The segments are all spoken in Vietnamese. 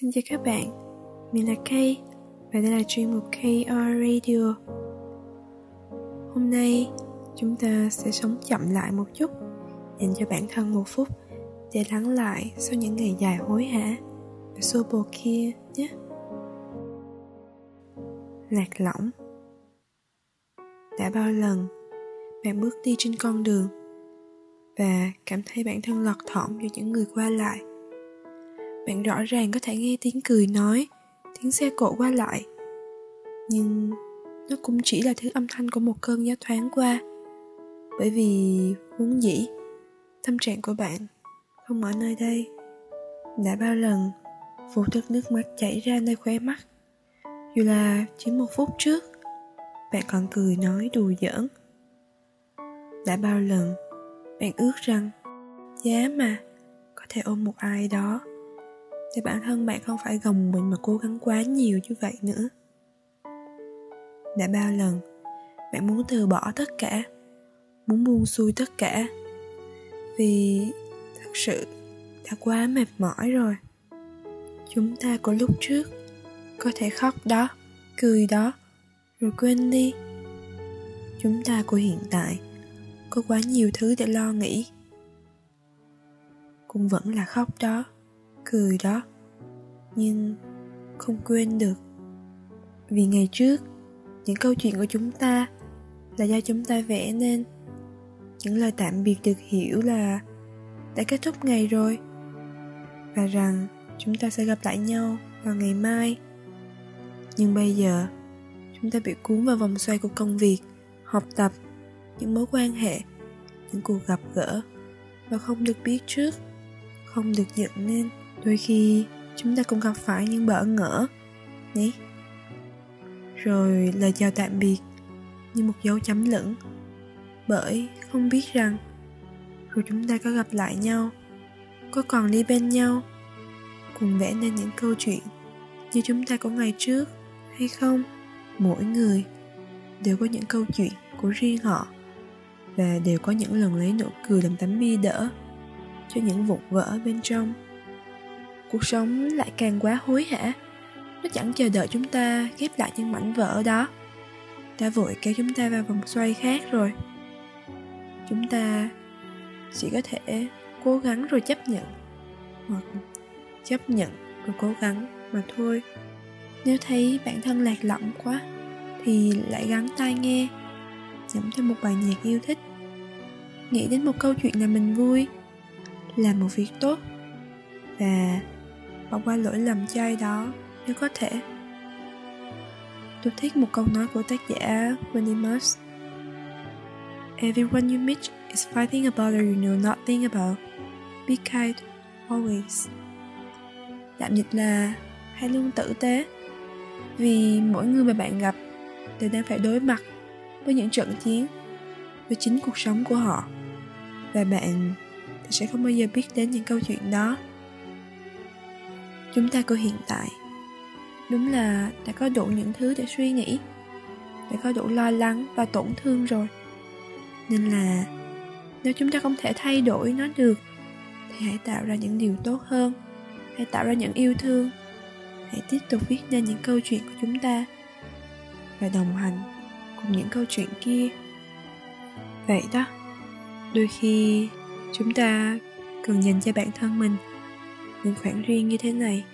Xin chào các bạn, mình là Kay và đây là chuyên mục KR Radio. Hôm nay chúng ta sẽ sống chậm lại một chút, dành cho bản thân một phút để lắng lại sau những ngày dài hối hả và xô bồ kia nhé. Lạc lõng Đã bao lần bạn bước đi trên con đường và cảm thấy bản thân lọt thỏm giữa những người qua lại bạn rõ ràng có thể nghe tiếng cười nói, tiếng xe cộ qua lại. Nhưng nó cũng chỉ là thứ âm thanh của một cơn gió thoáng qua. Bởi vì vốn dĩ, tâm trạng của bạn không ở nơi đây. Đã bao lần vô thức nước mắt chảy ra nơi khóe mắt. Dù là chỉ một phút trước, bạn còn cười nói đùa giỡn. Đã bao lần, bạn ước rằng, giá mà, có thể ôm một ai đó để bản thân bạn không phải gồng mình mà cố gắng quá nhiều như vậy nữa. Đã bao lần, bạn muốn từ bỏ tất cả, muốn buông xuôi tất cả. Vì thật sự đã quá mệt mỏi rồi. Chúng ta của lúc trước có thể khóc đó, cười đó, rồi quên đi. Chúng ta của hiện tại có quá nhiều thứ để lo nghĩ. Cũng vẫn là khóc đó cười đó. Nhưng không quên được, vì ngày trước, những câu chuyện của chúng ta là do chúng ta vẽ nên. Những lời tạm biệt được hiểu là đã kết thúc ngày rồi, và rằng chúng ta sẽ gặp lại nhau vào ngày mai. Nhưng bây giờ, chúng ta bị cuốn vào vòng xoay của công việc, học tập, những mối quan hệ, những cuộc gặp gỡ và không được biết trước, không được dựng nên đôi khi chúng ta cũng gặp phải những bỡ ngỡ nhé rồi lời chào tạm biệt như một dấu chấm lửng, bởi không biết rằng rồi chúng ta có gặp lại nhau, có còn đi bên nhau, cùng vẽ nên những câu chuyện như chúng ta có ngày trước hay không, mỗi người đều có những câu chuyện của riêng họ và đều có những lần lấy nụ cười làm tấm bia đỡ cho những vụn vỡ bên trong cuộc sống lại càng quá hối hả. Nó chẳng chờ đợi chúng ta ghép lại những mảnh vỡ đó. Đã vội kéo chúng ta vào vòng xoay khác rồi. Chúng ta chỉ có thể cố gắng rồi chấp nhận. Hoặc chấp nhận rồi cố gắng mà thôi. Nếu thấy bản thân lạc lõng quá, thì lại gắn tai nghe nhẩm theo một bài nhạc yêu thích. Nghĩ đến một câu chuyện làm mình vui làm một việc tốt. Và bỏ qua lỗi lầm chay đó nếu có thể tôi thích một câu nói của tác giả Winnie Moss. Everyone you meet is fighting about or you know nothing about. Be kind, always. Tạm dịch là hãy luôn tử tế vì mỗi người mà bạn gặp đều đang phải đối mặt với những trận chiến với chính cuộc sống của họ và bạn thì sẽ không bao giờ biết đến những câu chuyện đó chúng ta của hiện tại. Đúng là đã có đủ những thứ để suy nghĩ, đã có đủ lo lắng và tổn thương rồi. Nên là nếu chúng ta không thể thay đổi nó được, thì hãy tạo ra những điều tốt hơn, hãy tạo ra những yêu thương. Hãy tiếp tục viết nên những câu chuyện của chúng ta và đồng hành cùng những câu chuyện kia. Vậy đó, đôi khi chúng ta cần dành cho bản thân mình những khoảng riêng như thế này.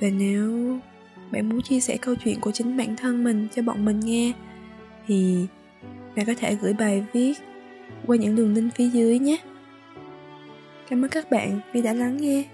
Và nếu bạn muốn chia sẻ câu chuyện của chính bản thân mình cho bọn mình nghe, thì bạn có thể gửi bài viết qua những đường link phía dưới nhé. Cảm ơn các bạn vì đã lắng nghe.